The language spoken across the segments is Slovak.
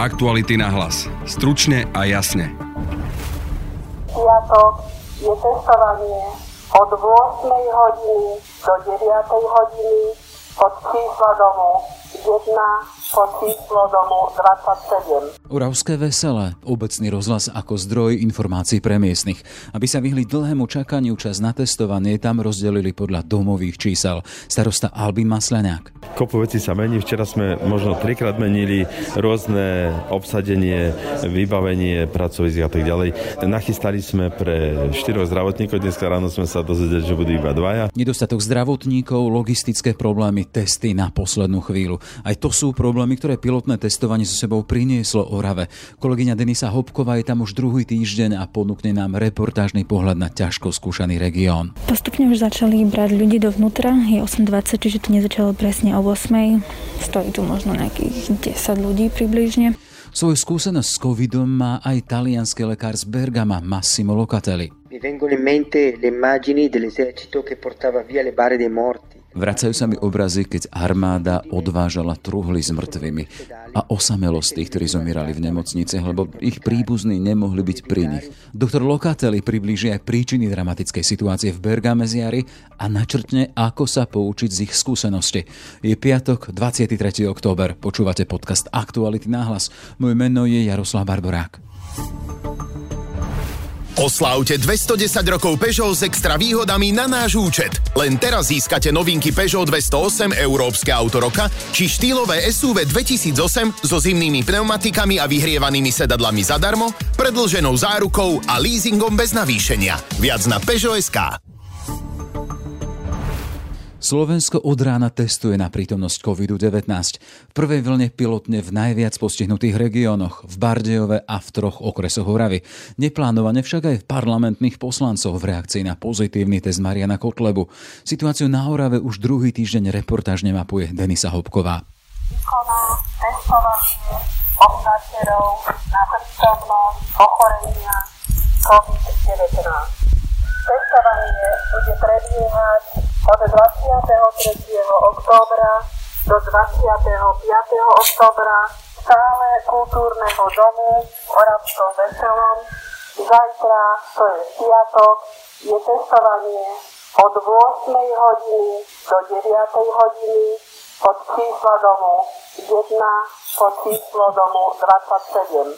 Aktuality na hlas. Stručne a jasne. Piatok je testovanie od 8 hodiny do 9 hodiny od čísla domu 1 pod číslo domu 27. Oravské veselé, obecný rozhlas ako zdroj informácií pre miestnych. Aby sa vyhli dlhému čakaniu čas na testovanie, tam rozdelili podľa domových čísel. Starosta Albin Masľaniak. Kopu veci sa mení, včera sme možno trikrát menili rôzne obsadenie, vybavenie pracovisk a tak ďalej. Nachystali sme pre štyroch zdravotníkov, dneska ráno sme sa dozvedeli, že budú iba dvaja. Nedostatok zdravotníkov, logistické problémy, testy na poslednú chvíľu. Aj to sú problémy problémy, ktoré pilotné testovanie so sebou prinieslo Orave. Kolegyňa Denisa Hopková je tam už druhý týždeň a ponúkne nám reportážny pohľad na ťažko skúšaný región. Postupne už začali brať ľudí dovnútra, je 8.20, čiže to nezačalo presne o 8. Stojí tu možno nejakých 10 ľudí približne. Svoju skúsenosť s covidom má aj talianský lekár z Bergama Massimo Locatelli. Mi vengono in mente le immagini dell'esercito che portava via le bare dei morti Vracajú sa mi obrazy, keď armáda odvážala truhly s mŕtvými a osamelosť tých, ktorí zomierali v nemocnice, lebo ich príbuzní nemohli byť pri nich. Doktor Lokateli priblíži aj príčiny dramatickej situácie v Bergameziari a načrtne, ako sa poučiť z ich skúsenosti. Je piatok, 23. október. Počúvate podcast Aktuality náhlas. Moje meno je Jaroslav Barborák. Oslávte 210 rokov Peugeot s extra výhodami na náš účet. Len teraz získate novinky Peugeot 208 Európske auto roka či štýlové SUV 2008 so zimnými pneumatikami a vyhrievanými sedadlami zadarmo, predlženou zárukou a leasingom bez navýšenia. Viac na Peugeot.sk. Slovensko od rána testuje na prítomnosť COVID-19. V prvej vlne pilotne v najviac postihnutých regiónoch, v Bardejove a v troch okresoch Horavy. Neplánovane však aj v parlamentných poslancov v reakcii na pozitívny test Mariana Kotlebu. Situáciu na Orave už druhý týždeň reportážne mapuje Denisa Hopková. Výkona, testovanie obyvateľov na prítomnosť ochorenia COVID-19. Testovanie bude prebiehať od 23. októbra do 25. októbra stále kultúrneho domu v Oravskom Veselom. Zajtra, to je piatok, je testovanie od 8. hodiny do 9. hodiny od čísla domu 1 po číslo domu 27.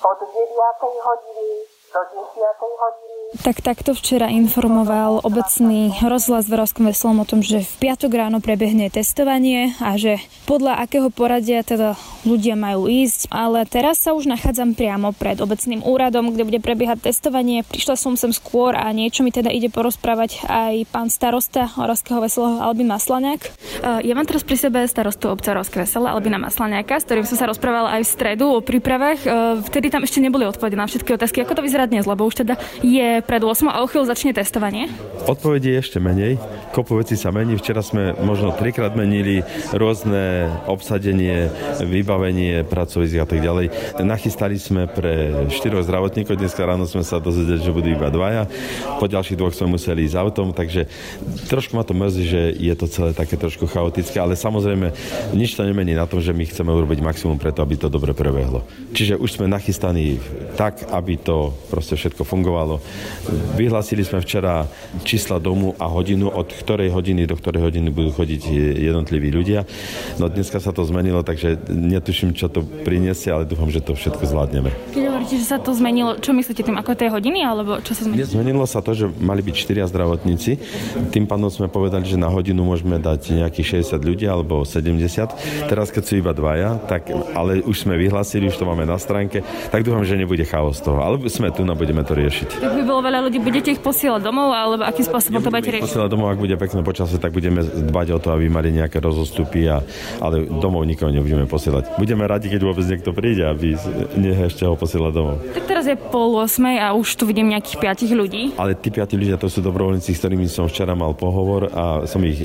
Od 9. hodiny do 10. hodiny tak takto včera informoval obecný rozhlas v Rovskom veselom o tom, že v piatok ráno prebehne testovanie a že podľa akého poradia teda ľudia majú ísť. Ale teraz sa už nachádzam priamo pred obecným úradom, kde bude prebiehať testovanie. Prišla som sem skôr a niečo mi teda ide porozprávať aj pán starosta Rovského veselého Albin Maslaniak. Ja mám teraz pri sebe starostu obca Rovské veselé Albina Maslaniaka, s ktorým som sa rozprávala aj v stredu o prípravách. Vtedy tam ešte neboli odpovede na všetky otázky. Ako to vyzerá dnes? Lebo už teda je pred 8 a o chvíľu začne testovanie? Odpovedie je ešte menej. Kopu veci sa mení. Včera sme možno trikrát menili rôzne obsadenie, vybavenie pracovisk a tak ďalej. Nachystali sme pre štyroch zdravotníkov. Dneska ráno sme sa dozvedeli, že budú iba dvaja. Po ďalších dvoch sme museli ísť autom, takže trošku ma to mrzí, že je to celé také trošku chaotické, ale samozrejme nič to nemení na tom, že my chceme urobiť maximum preto, aby to dobre prebehlo. Čiže už sme nachystaní tak, aby to proste všetko fungovalo. Vyhlasili sme včera čísla domu a hodinu, od ktorej hodiny do ktorej hodiny budú chodiť jednotliví ľudia. No dneska sa to zmenilo, takže netuším, čo to priniesie, ale dúfam, že to všetko zvládneme. Keď hovoríte, že sa to zmenilo, čo myslíte tým, ako tie hodiny, alebo čo sa zmenilo? Zmenilo sa to, že mali byť 4 zdravotníci. Tým pádom sme povedali, že na hodinu môžeme dať nejakých 60 ľudí alebo 70. Teraz, keď sú iba dvaja, tak, ale už sme vyhlásili, už to máme na stránke, tak dúfam, že nebude chaos toho. Ale sme tu a budeme to riešiť. Tak by bolo veľa ľudí, budete ich posielať domov, alebo akým spôsobom to budete riešiť? Posielať domov, ak bude pekné počasie, tak budeme dbať o to, aby mali nejaké rozostupy, a, ale domov nikoho nebudeme posielať. Budeme radi, keď vôbec niekto príde, aby nie ešte ho posielať domov. Tak teraz je pol 8 a už tu vidím nejakých 5 ľudí. Ale tí 5 ľudia to sú dobrovoľníci, s ktorými som včera mal pohovor a som ich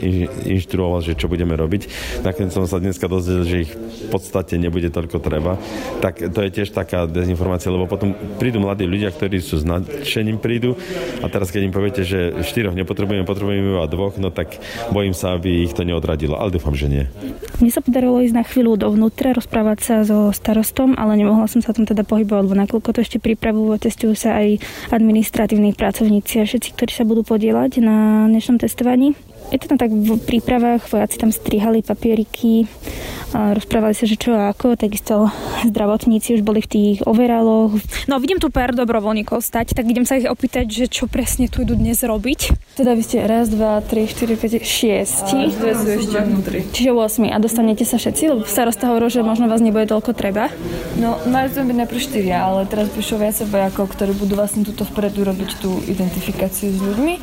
inštruoval, že čo budeme robiť. Nakoniec som sa dneska dozvedel, že ich v podstate nebude toľko treba. Tak to je tiež taká dezinformácia, lebo potom prídu mladí ľudia, ktorí sú s nadšením prídu. A teraz, keď im poviete, že štyroch nepotrebujeme, potrebujeme iba dvoch, no tak bojím sa, aby ich to neodradilo. Ale dúfam, že nie. Mne sa podarilo ísť na chvíľu dovnútra, rozprávať sa so starostom, ale nemohla som sa tam teda pohybovať, lebo nakoľko to ešte pripravujú, testujú sa aj administratívni pracovníci a všetci, ktorí sa budú podielať na dnešnom testovaní. Je to tam tak v prípravách, vojaci tam strihali papieriky, a rozprávali sa, že čo a ako, takisto zdravotníci už boli v tých overaloch. No vidím tu pár dobrovoľníkov stať, tak idem sa ich opýtať, že čo presne tu idú dnes robiť. Teda vy ste raz, dva, tri, štyri, päť, šiesti. A dve sú ešte vnútri. Čiže 8 a dostanete sa všetci, lebo starosta hovoril, že možno vás nebude toľko treba. No, mali sme byť najprv štyria, ale teraz prišlo viac vojakov, ktorí budú vlastne túto vpredu robiť tú identifikáciu s ľuďmi.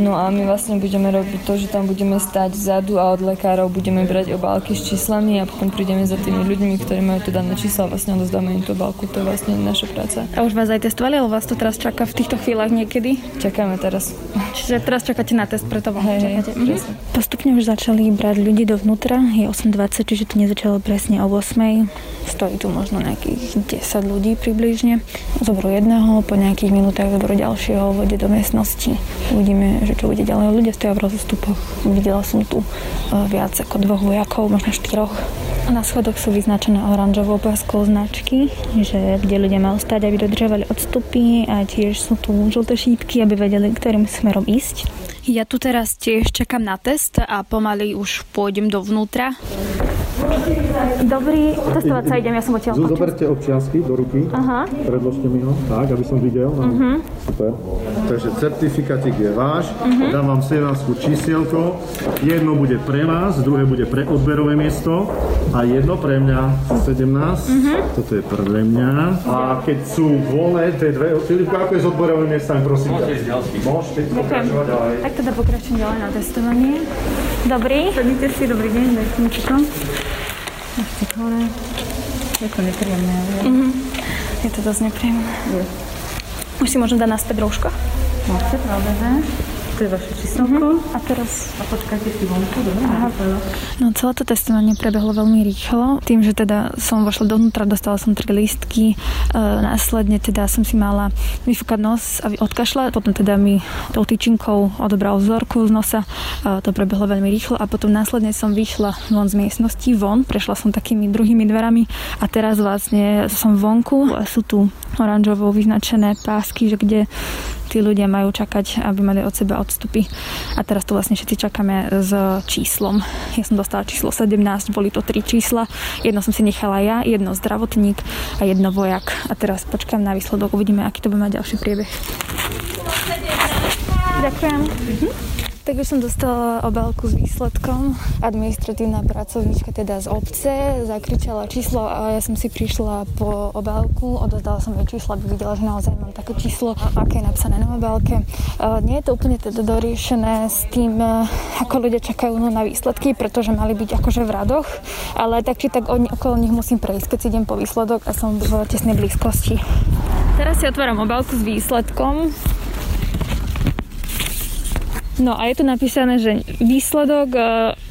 No a my vlastne budeme robiť to, že tam budeme stať vzadu a od lekárov budeme brať obálky s číslami a potom prídeme za tými ľuďmi, ktorí majú to dané čísla vlastne odozdáme im tú balku. To je vlastne naša práca. A už vás aj testovali, ale vás to teraz čaká v týchto chvíľach niekedy? Čakáme teraz. Čiže teraz čakáte na test, preto vám hej, čakáte. Mhm. Postupne už začali brať ľudí dovnútra, je 8.20, čiže to nezačalo presne o 8. Stojí tu možno nejakých 10 ľudí približne. Zoberú jedného, po nejakých minútach zoberú ďalšieho, vode do miestnosti. Uvidíme, že čo bude ďalej. Ľudia stoja v rozostupoch. Videla som tu eh, viac ako dvoch vojakov, možno štyroch. Na schodoch sú vyznačené oranžovou páskou značky, že kde ľudia majú stať, aby dodržovali odstupy a tiež sú tu žlté šípky, aby vedeli, ktorým smerom ísť. Ja tu teraz tiež čakám na test a pomaly už pôjdem dovnútra. Dobrý, testovať sa idem, ja som odtiaľ. Zoberte občiansky do ruky, Aha. predložte mi ho, tak, aby som videl. Uh-huh. Super. Takže certifikátik je váš, uh-huh. dám vám sevánskú čísielko, jedno bude pre vás, druhé bude pre odberové miesto a jedno pre mňa 17, uh-huh. toto je pre mňa. A keď sú voľné, tie dve, Filipko, ako je s odberovými miestami, prosím Môžete Môžete pokračovať ďalej. Recepte do pokraczenia testowanie. Dobry. Sadzite się, dobry dzień, leczniczko. Nasze Jako nieprzyjemne. Mhm. Ja to jest nieprzyjemne. Musimy może dla nas pedruszka. No, prawda, że? To je vaše číselko. Uh-huh. A teraz... A počkajte si vonku, dobre? No celé to testovanie prebehlo veľmi rýchlo. Tým, že teda som vošla dovnútra, dostala som tri lístky. E, následne teda som si mala vyfúkať nos a odkašľať. Potom teda mi tou tyčinkou odobral vzorku z nosa. E, to prebehlo veľmi rýchlo. A potom následne som vyšla von z miestnosti, von. Prešla som takými druhými dverami a teraz vlastne som vonku. Sú tu oranžovo vyznačené pásky, že kde tí ľudia majú čakať, aby mali od seba odstupy. A teraz tu vlastne všetci čakáme s číslom. Ja som dostala číslo 17, boli to tri čísla. Jedno som si nechala ja, jedno zdravotník a jedno vojak. A teraz počkám na výsledok, uvidíme, aký to bude mať ďalší priebeh. Ďakujem. Mhm. Tak už som dostala obálku s výsledkom. Administratívna pracovníčka teda z obce zakričala číslo a ja som si prišla po obálku, odozdala som jej číslo, aby videla, že naozaj mám také číslo, aké je napsané na obálke. Nie je to úplne teda doriešené s tým, e, ako ľudia čakajú na výsledky, pretože mali byť akože v radoch, ale tak či tak okolo nich musím prejsť, keď si idem po výsledok a som v tesnej blízkosti. Teraz si otváram obálku s výsledkom. No a je tu napísané, že výsledok uh,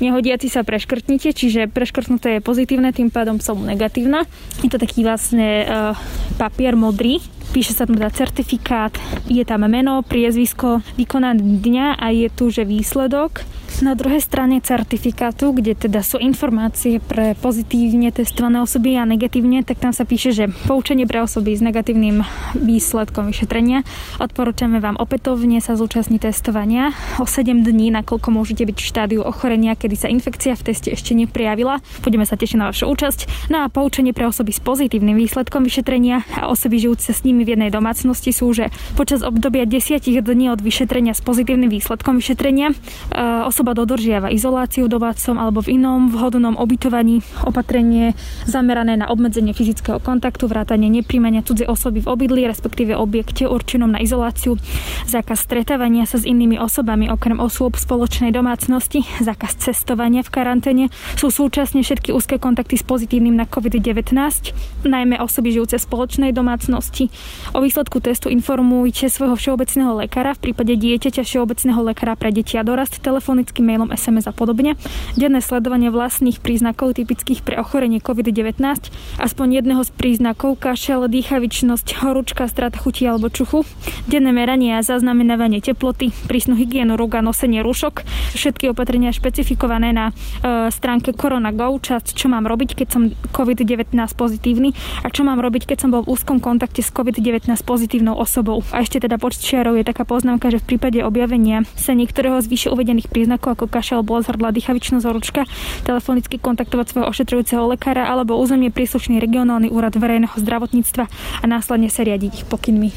nehodiaci sa preškrtnite, čiže preškrtnuté je pozitívne, tým pádom som negatívna. Je to taký vlastne uh, papier modrý, píše sa tam teda certifikát, je tam meno, priezvisko, vykonaný dňa a je tu, že výsledok na druhej strane certifikátu, kde teda sú informácie pre pozitívne testované osoby a negatívne, tak tam sa píše, že poučenie pre osoby s negatívnym výsledkom vyšetrenia. Odporúčame vám opätovne sa zúčastniť testovania o 7 dní, nakoľko môžete byť v štádiu ochorenia, kedy sa infekcia v teste ešte neprijavila. Budeme sa tešiť na vašu účasť. No a poučenie pre osoby s pozitívnym výsledkom vyšetrenia a osoby žijúce s nimi v jednej domácnosti sú, že počas obdobia 10 dní od vyšetrenia s pozitívnym výsledkom vyšetrenia e, osoba dodržiava izoláciu v domácom alebo v inom vhodnom ubytovaní, opatrenie zamerané na obmedzenie fyzického kontaktu, vrátanie nepríjmania cudzie osoby v obydli, respektíve objekte určenom na izoláciu, zákaz stretávania sa s inými osobami okrem osôb spoločnej domácnosti, zákaz cestovania v karanténe, sú súčasne všetky úzke kontakty s pozitívnym na COVID-19, najmä osoby žijúce v spoločnej domácnosti. O výsledku testu informujte svojho všeobecného lekára, v prípade dieťaťa všeobecného lekára pre deti a dorast telefonicky telefonickým mailom, SMS a podobne. Denné sledovanie vlastných príznakov typických pre ochorenie COVID-19, aspoň jedného z príznakov, kašel, dýchavičnosť, horúčka, strata chuti alebo čuchu. Denné meranie a zaznamenávanie teploty, prísnu hygienu rúk a nosenie rúšok. Všetky opatrenia špecifikované na e, stránke Corona.go, časť, čo mám robiť, keď som COVID-19 pozitívny a čo mám robiť, keď som bol v úzkom kontakte s COVID-19 pozitívnou osobou. A ešte teda počiarov je taká poznámka, že v prípade objavenia sa niektorého z vyššie uvedených príznakov ako kašel, bolesť hrdla, dýchavičnosť, horúčka, telefonicky kontaktovať svojho ošetrujúceho lekára alebo územie príslušný regionálny úrad verejného zdravotníctva a následne sa riadiť ich pokynmi.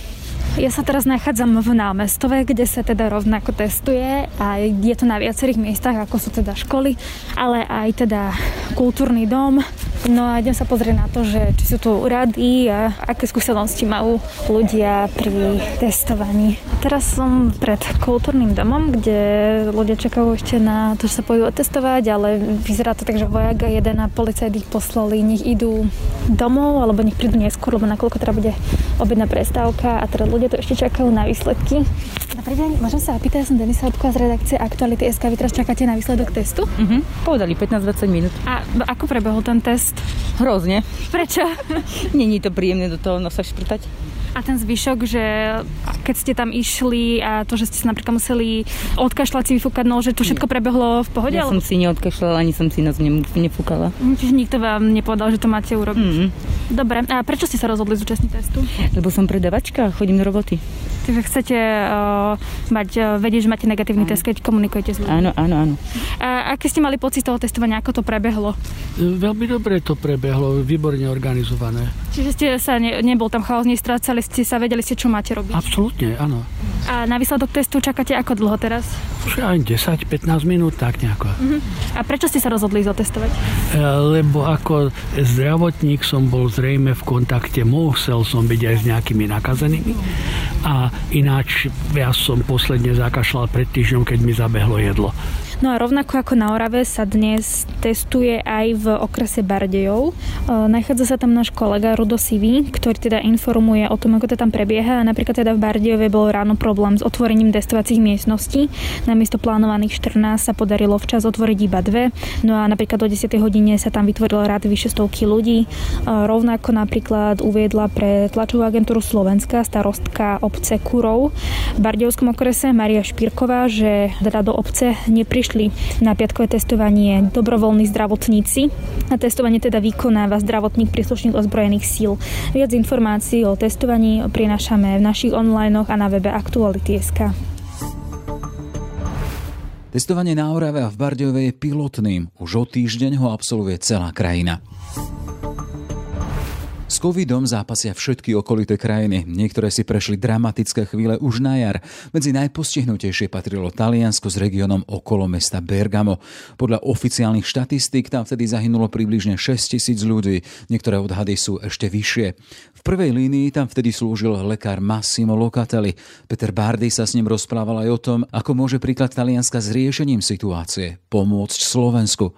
Ja sa teraz nachádzam v námestove, kde sa teda rovnako testuje a je to na viacerých miestach, ako sú teda školy, ale aj teda kultúrny dom. No a idem sa pozrieť na to, že či sú tu rady a aké skúsenosti majú ľudia pri testovaní. Teraz som pred kultúrnym domom, kde ľudia čakajú ešte na to, že sa pôjdu otestovať, ale vyzerá to tak, že vojak a jeden a policajt ich poslali, nech idú domov, alebo nech prídu neskôr, lebo nakoľko teda bude obedná prestávka a teda ľudia tu ešte čakajú na výsledky. Dobrý deň, môžem sa opýtať, ja som Denisa Obková z redakcie Aktuality SK. Vy teraz čakáte na výsledok testu? Uh-huh. Povedali 15-20 minút. A ako prebehol ten test? Hrozne. Prečo? Není to príjemné do toho nosa šprtať. A ten zvyšok, že keď ste tam išli a to, že ste sa napríklad museli odkašľať si vyfúkať no, že to všetko prebehlo v pohode? Ja som si neodkašľala, ani som si nás nefúkala. Čiže nikto vám nepovedal, že to máte urobiť? Mm-hmm. Dobre, a prečo ste sa rozhodli zúčastniť testu? Lebo som predavačka chodím do roboty. Takže chcete uh, mať, uh, vedieť, že máte negatívny áno. test, keď komunikujete s ľuďmi? Áno, áno, áno. A aké ste mali pocit toho testovania, ako to prebehlo? Veľmi dobre to prebehlo, výborne organizované. Čiže ste sa, ne, nebol tam chaos, nestrácali ste sa, vedeli ste, čo máte robiť? Absolútne, áno. A na výsledok testu čakáte ako dlho teraz? Už aj 10-15 minút, tak nejako. Uh-huh. A prečo ste sa rozhodli zatestovať? E, lebo ako zdravotník som bol zrejme v kontakte, musel som byť aj s nejakými nakazenými. A ináč ja som posledne zakašľal pred týždňom, keď mi zabehlo jedlo. No a rovnako ako na Orave sa dnes testuje aj v okrese Bardejov. E, nachádza sa tam náš kolega Rudo Sivý, ktorý teda informuje o tom, ako to tam prebieha. A napríklad teda v Bardejove bol ráno problém s otvorením testovacích miestností. Namiesto plánovaných 14 sa podarilo včas otvoriť iba dve. No a napríklad o 10. hodine sa tam vytvoril rád vyše stovky ľudí. E, rovnako napríklad uviedla pre tlačovú agentúru Slovenska starostka obce Kurov v Bardejovskom okrese Maria Špírková, že teda do obce neprišli prišli na piatkové testovanie dobrovoľní zdravotníci. A testovanie teda vykonáva zdravotník príslušných ozbrojených síl. Viac informácií o testovaní prinášame v našich online a na webe Aktuality.sk. Testovanie na Orave a v Bardejove je pilotným. Už o týždeň ho absolvuje celá krajina. S covidom zápasia všetky okolité krajiny. Niektoré si prešli dramatické chvíle už na jar. Medzi najpostihnutejšie patrilo Taliansko s regiónom okolo mesta Bergamo. Podľa oficiálnych štatistík tam vtedy zahynulo približne 6 tisíc ľudí. Niektoré odhady sú ešte vyššie. V prvej línii tam vtedy slúžil lekár Massimo Locatelli. Peter Bardy sa s ním rozprával aj o tom, ako môže príklad Talianska s riešením situácie pomôcť Slovensku.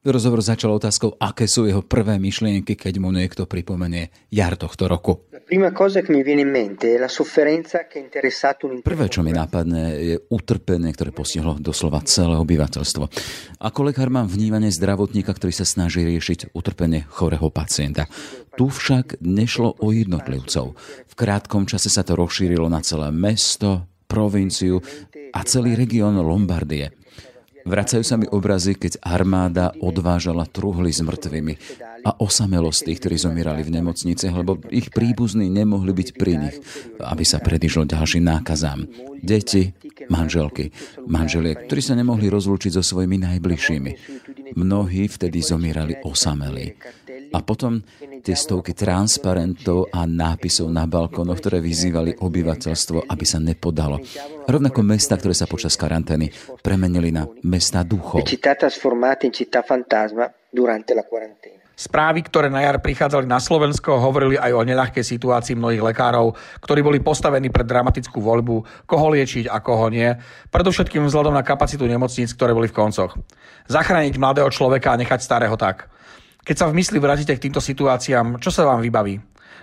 Rozhovor začal otázkou, aké sú jeho prvé myšlienky, keď mu niekto pripomenie jar tohto roku. Prvé, čo mi napadne, je utrpenie, ktoré postihlo doslova celé obyvateľstvo. Ako lekár mám vnímanie zdravotníka, ktorý sa snaží riešiť utrpenie chorého pacienta. Tu však nešlo o jednotlivcov. V krátkom čase sa to rozšírilo na celé mesto, provinciu a celý región Lombardie. Vracajú sa mi obrazy, keď armáda odvážala truhly s mŕtvými a osamelosť tých, ktorí zomierali v nemocnice, lebo ich príbuzní nemohli byť pri nich, aby sa predišlo ďalším nákazám. Deti, manželky, manželie, ktorí sa nemohli rozlúčiť so svojimi najbližšími. Mnohí vtedy zomierali osamelí. A potom tie stovky transparentov a nápisov na balkónoch, ktoré vyzývali obyvateľstvo, aby sa nepodalo. Rovnako mesta, ktoré sa počas karantény premenili na mesta duchov. Správy, ktoré na jar prichádzali na Slovensko, hovorili aj o neľahkej situácii mnohých lekárov, ktorí boli postavení pred dramatickú voľbu, koho liečiť a koho nie, predovšetkým vzhľadom na kapacitu nemocníc, ktoré boli v koncoch. Zachrániť mladého človeka a nechať starého tak. Keď sa v mysli vrátite k týmto situáciám, čo sa vám vybaví?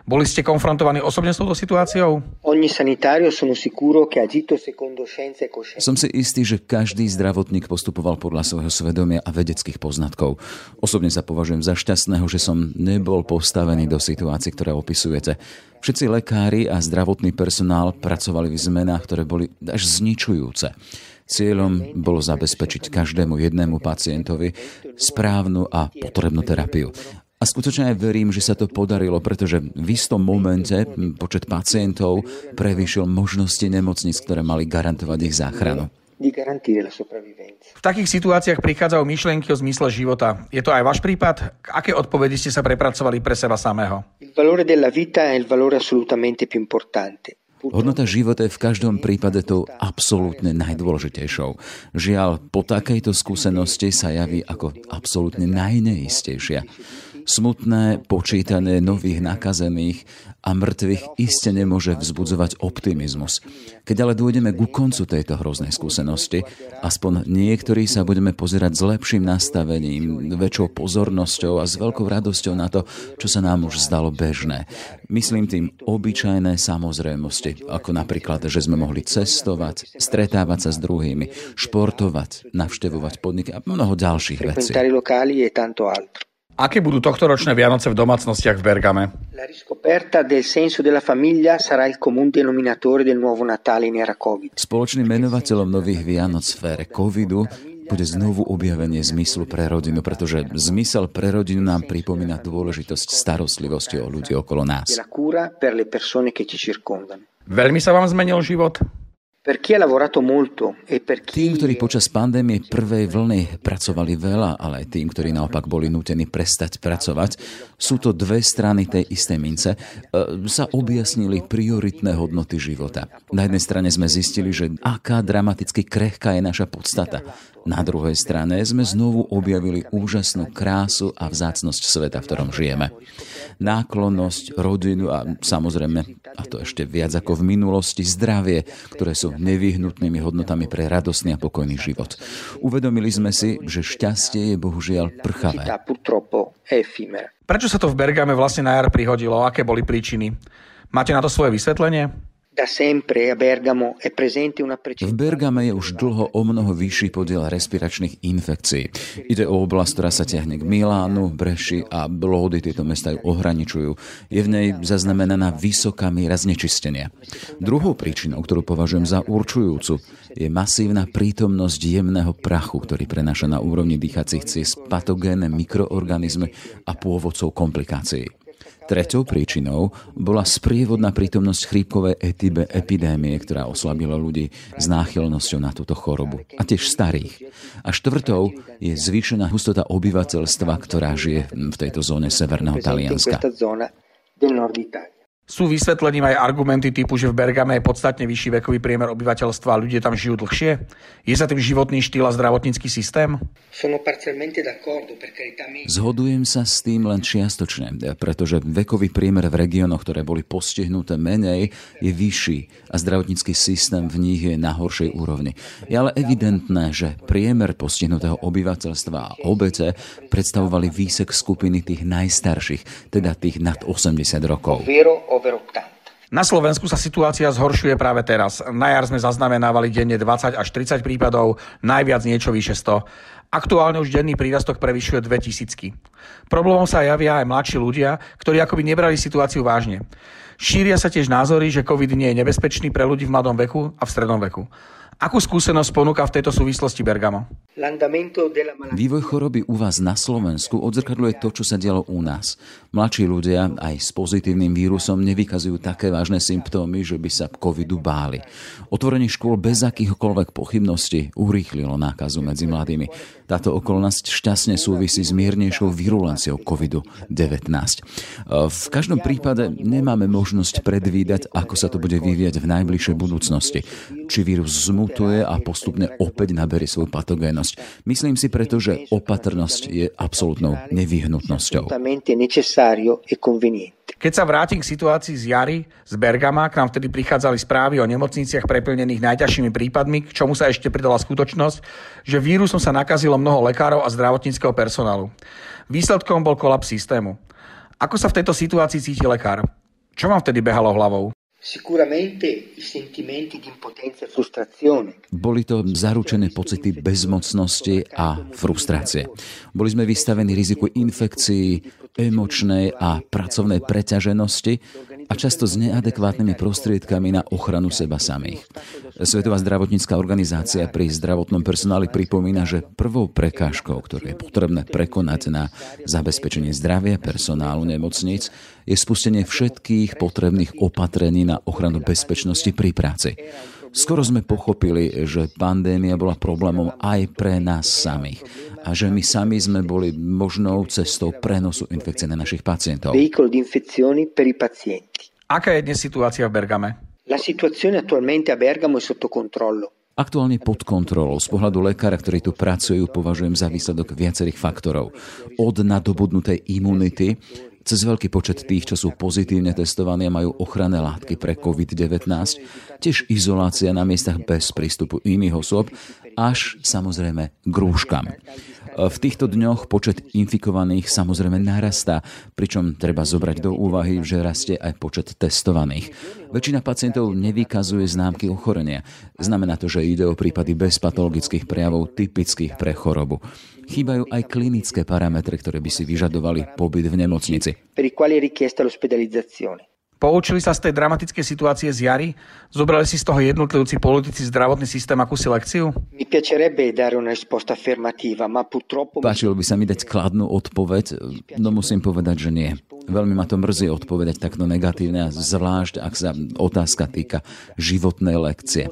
Boli ste konfrontovaní osobne s touto situáciou? E. Som si istý, že každý zdravotník postupoval podľa svojho svedomia a vedeckých poznatkov. Osobne sa považujem za šťastného, že som nebol postavený do situácií, ktoré opisujete. Všetci lekári a zdravotný personál pracovali v zmenách, ktoré boli až zničujúce. Cieľom bolo zabezpečiť každému jednému pacientovi správnu a potrebnú terapiu. A skutočne aj verím, že sa to podarilo, pretože v istom momente počet pacientov prevýšil možnosti nemocnic, ktoré mali garantovať ich záchranu. V takých situáciách prichádzajú myšlienky o zmysle života. Je to aj váš prípad? Aké odpovedi ste sa prepracovali pre seba samého? Il valore della vita è il valore assolutamente più importante. Hodnota života je v každom prípade tou absolútne najdôležitejšou. Žiaľ, po takejto skúsenosti sa javí ako absolútne najneistejšia. Smutné počítanie nových nakazených a mŕtvych iste nemôže vzbudzovať optimizmus. Keď ale dôjdeme ku koncu tejto hroznej skúsenosti, aspoň niektorí sa budeme pozerať s lepším nastavením, väčšou pozornosťou a s veľkou radosťou na to, čo sa nám už zdalo bežné. Myslím tým obyčajné samozrejmosti, ako napríklad, že sme mohli cestovať, stretávať sa s druhými, športovať, navštevovať podniky a mnoho ďalších vecí. Aké budú tohtoročné Vianoce v domácnostiach v Bergame? La riscoperta del senso della famiglia sarà il comune denominatore del nuovo Natale in era Covid. Spoločným menovateľom nových Vianoc v ére covidu bude znovu objavenie zmyslu pre rodinu, pretože zmysel pre rodinu nám pripomína dôležitosť starostlivosti o ľudí okolo nás. Veľmi sa vám zmenil život? E tým, ktorí počas pandémie prvej vlny pracovali veľa, ale aj tým, ktorí naopak boli nutení prestať pracovať, sú to dve strany tej istej mince, e, sa objasnili prioritné hodnoty života. Na jednej strane sme zistili, že aká dramaticky krehká je naša podstata. Na druhej strane sme znovu objavili úžasnú krásu a vzácnosť sveta, v ktorom žijeme. Náklonnosť, rodinu a samozrejme, a to ešte viac ako v minulosti, zdravie, ktoré sú nevyhnutnými hodnotami pre radostný a pokojný život. Uvedomili sme si, že šťastie je bohužiaľ prchavé. Prečo sa to v Bergame vlastne na jar prihodilo? Aké boli príčiny? Máte na to svoje vysvetlenie? V Bergame je už dlho o mnoho vyšší podiel respiračných infekcií. Ide o oblasť, ktorá sa ťahne k Milánu, Breši a Lódy, tieto mesta ju ohraničujú. Je v nej zaznamenaná vysoká miera znečistenia. Druhou príčinou, ktorú považujem za určujúcu, je masívna prítomnosť jemného prachu, ktorý prenáša na úrovni dýchacích ciest patogénne mikroorganizmy a pôvodcov komplikácií. Treťou príčinou bola sprievodná prítomnosť chrípkovej etibe epidémie, ktorá oslabila ľudí s náchylnosťou na túto chorobu. A tiež starých. A štvrtou je zvýšená hustota obyvateľstva, ktorá žije v tejto zóne severného Talianska. Sú vysvetlením aj argumenty typu, že v Bergame je podstatne vyšší vekový priemer obyvateľstva a ľudia tam žijú dlhšie? Je za tým životný štýl a zdravotnícky systém? Zhodujem sa s tým len čiastočne, pretože vekový priemer v regiónoch, ktoré boli postihnuté menej, je vyšší a zdravotnícky systém v nich je na horšej úrovni. Je ale evidentné, že priemer postihnutého obyvateľstva a obete predstavovali výsek skupiny tých najstarších, teda tých nad 80 rokov over 80. Na Slovensku sa situácia zhoršuje práve teraz. Na jar sme zaznamenávali denne 20 až 30 prípadov, najviac niečo vyše 100. Aktuálne už denný prírastok prevyšuje 2000. Problémom sa javia aj mladší ľudia, ktorí akoby nebrali situáciu vážne. Šíria sa tiež názory, že COVID nie je nebezpečný pre ľudí v mladom veku a v strednom veku. Akú skúsenosť ponúka v tejto súvislosti Bergamo? Vývoj choroby u vás na Slovensku odzrkadluje to, čo sa dialo u nás. Mladší ľudia aj s pozitívnym vírusom nevykazujú také vážne symptómy, že by sa covidu báli. Otvorenie škôl bez akýchkoľvek pochybností urýchlilo nákazu medzi mladými. Táto okolnosť šťastne súvisí s miernejšou virulenciou COVID-19. V každom prípade nemáme možnosť predvídať, ako sa to bude vyvíjať v najbližšej budúcnosti. Či vírus zmutuje a postupne opäť naberie svoju patogénnosť. Myslím si preto, že opatrnosť je absolútnou nevyhnutnosťou. Keď sa vrátim k situácii z jary, z Bergama, k nám vtedy prichádzali správy o nemocniciach preplnených najťažšími prípadmi, k čomu sa ešte pridala skutočnosť, že vírusom sa nakazilo mnoho lekárov a zdravotníckého personálu. Výsledkom bol kolaps systému. Ako sa v tejto situácii cíti lekár? Čo vám vtedy behalo hlavou? E. Boli to zaručené pocity bezmocnosti a frustrácie. Boli sme vystavení riziku infekcií, emočnej a pracovnej preťaženosti a často s neadekvátnymi prostriedkami na ochranu seba samých. Svetová zdravotnícká organizácia pri zdravotnom personáli pripomína, že prvou prekážkou, ktorú je potrebné prekonať na zabezpečenie zdravia personálu nemocníc, je spustenie všetkých potrebných opatrení na ochranu bezpečnosti pri práci. Skoro sme pochopili, že pandémia bola problémom aj pre nás samých a že my sami sme boli možnou cestou prenosu infekcie na našich pacientov. Aká je dnes situácia v Bergame? La situazione attualmente a Bergamo è sotto controllo. Aktuálne pod kontrolou. Z pohľadu lekára, ktorí tu pracujú, považujem za výsledok viacerých faktorov. Od nadobudnutej imunity cez veľký počet tých, čo sú pozitívne testovaní a majú ochranné látky pre COVID-19, tiež izolácia na miestach bez prístupu iných osôb, až samozrejme k rúškam. V týchto dňoch počet infikovaných samozrejme narastá, pričom treba zobrať do úvahy, že rastie aj počet testovaných. Väčšina pacientov nevykazuje známky ochorenia. Znamená to, že ide o prípady bez patologických prejavov typických pre chorobu. Chýbajú aj klinické parametre, ktoré by si vyžadovali pobyt v nemocnici. Poučili sa z tej dramatickej situácie z jary? Zobrali si z toho jednotlivci politici zdravotný systém akúsi lekciu? Páčilo by sa mi dať kladnú odpoveď, no musím povedať, že nie. Veľmi ma to mrzí odpovedať takto negatívne, zvlášť ak sa otázka týka životnej lekcie.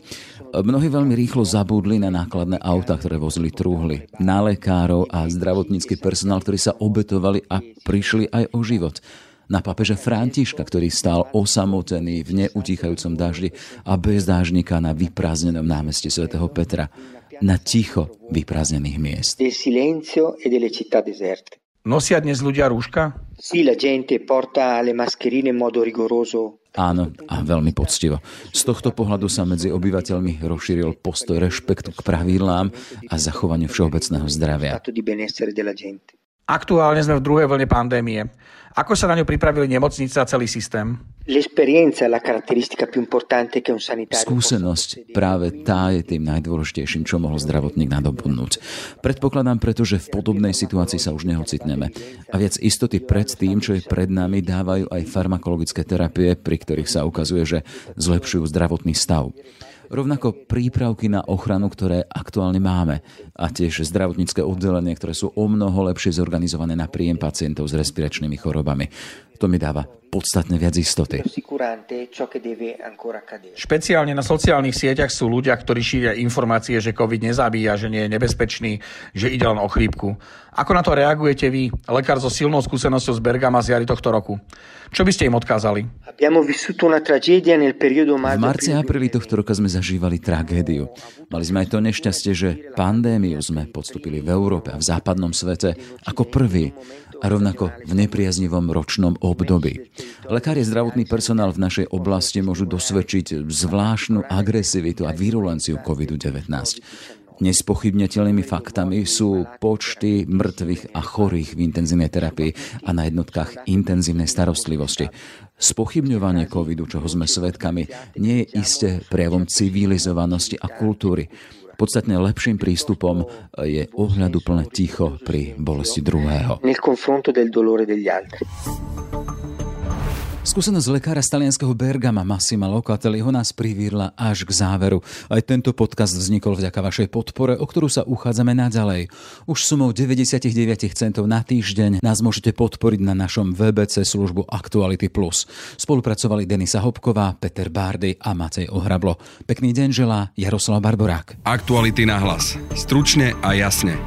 Mnohí veľmi rýchlo zabudli na nákladné auta, ktoré vozili trúhly, na lekárov a zdravotnícky personál, ktorí sa obetovali a prišli aj o život na papeže Františka, ktorý stál osamotený v neutíchajúcom daždi a bez dážnika na vyprázdnenom námestí svätého Petra, na ticho vyprázdnených miest. E Nosia dnes ľudia rúška? Sì, la gente porta le mascherine in modo rigoroso Áno, a veľmi poctivo. Z tohto pohľadu sa medzi obyvateľmi rozšíril postoj rešpektu k pravidlám a zachovaniu všeobecného zdravia. Aktuálne sme v druhej vlne pandémie. Ako sa na ňu pripravili nemocnice a celý systém? Skúsenosť práve tá je tým najdôležitejším, čo mohol zdravotník nadobudnúť. Predpokladám preto, že v podobnej situácii sa už neocitneme. A viac istoty pred tým, čo je pred nami, dávajú aj farmakologické terapie, pri ktorých sa ukazuje, že zlepšujú zdravotný stav rovnako prípravky na ochranu, ktoré aktuálne máme a tiež zdravotnícke oddelenie, ktoré sú o mnoho lepšie zorganizované na príjem pacientov s respiračnými chorobami. To mi dáva podstatne viac istoty. Špeciálne na sociálnych sieťach sú ľudia, ktorí šíria informácie, že COVID nezabíja, že nie je nebezpečný, že ide len o chrípku. Ako na to reagujete vy, lekár so silnou skúsenosťou z Bergama z jary tohto roku? Čo by ste im odkázali? V marci a apríli tohto roka sme zažívali tragédiu. Mali sme aj to nešťastie, že pandémiu sme podstúpili v Európe a v západnom svete ako prvý a rovnako v nepriaznivom ročnom období. Lekári zdravotný personál v našej oblasti môžu dosvedčiť zvláštnu agresivitu a virulenciu COVID-19. Nespochybniteľnými faktami sú počty mŕtvych a chorých v intenzívnej terapii a na jednotkách intenzívnej starostlivosti. Spochybňovanie covidu, čoho sme svedkami, nie je isté prejavom civilizovanosti a kultúry. Podstatne lepším prístupom je ohľaduplné ticho pri bolesti druhého. Nel confronto del dolore degli altri. Skúsenosť lekára z talianského Bergama Massima Locatelliho nás privírla až k záveru. Aj tento podcast vznikol vďaka vašej podpore, o ktorú sa uchádzame naďalej. Už sumou 99 centov na týždeň nás môžete podporiť na našom VBC službu Actuality Plus. Spolupracovali Denisa Hopková, Peter Bárdy a Matej Ohrablo. Pekný deň želá Jaroslav Barborák. Aktuality na hlas. Stručne a jasne.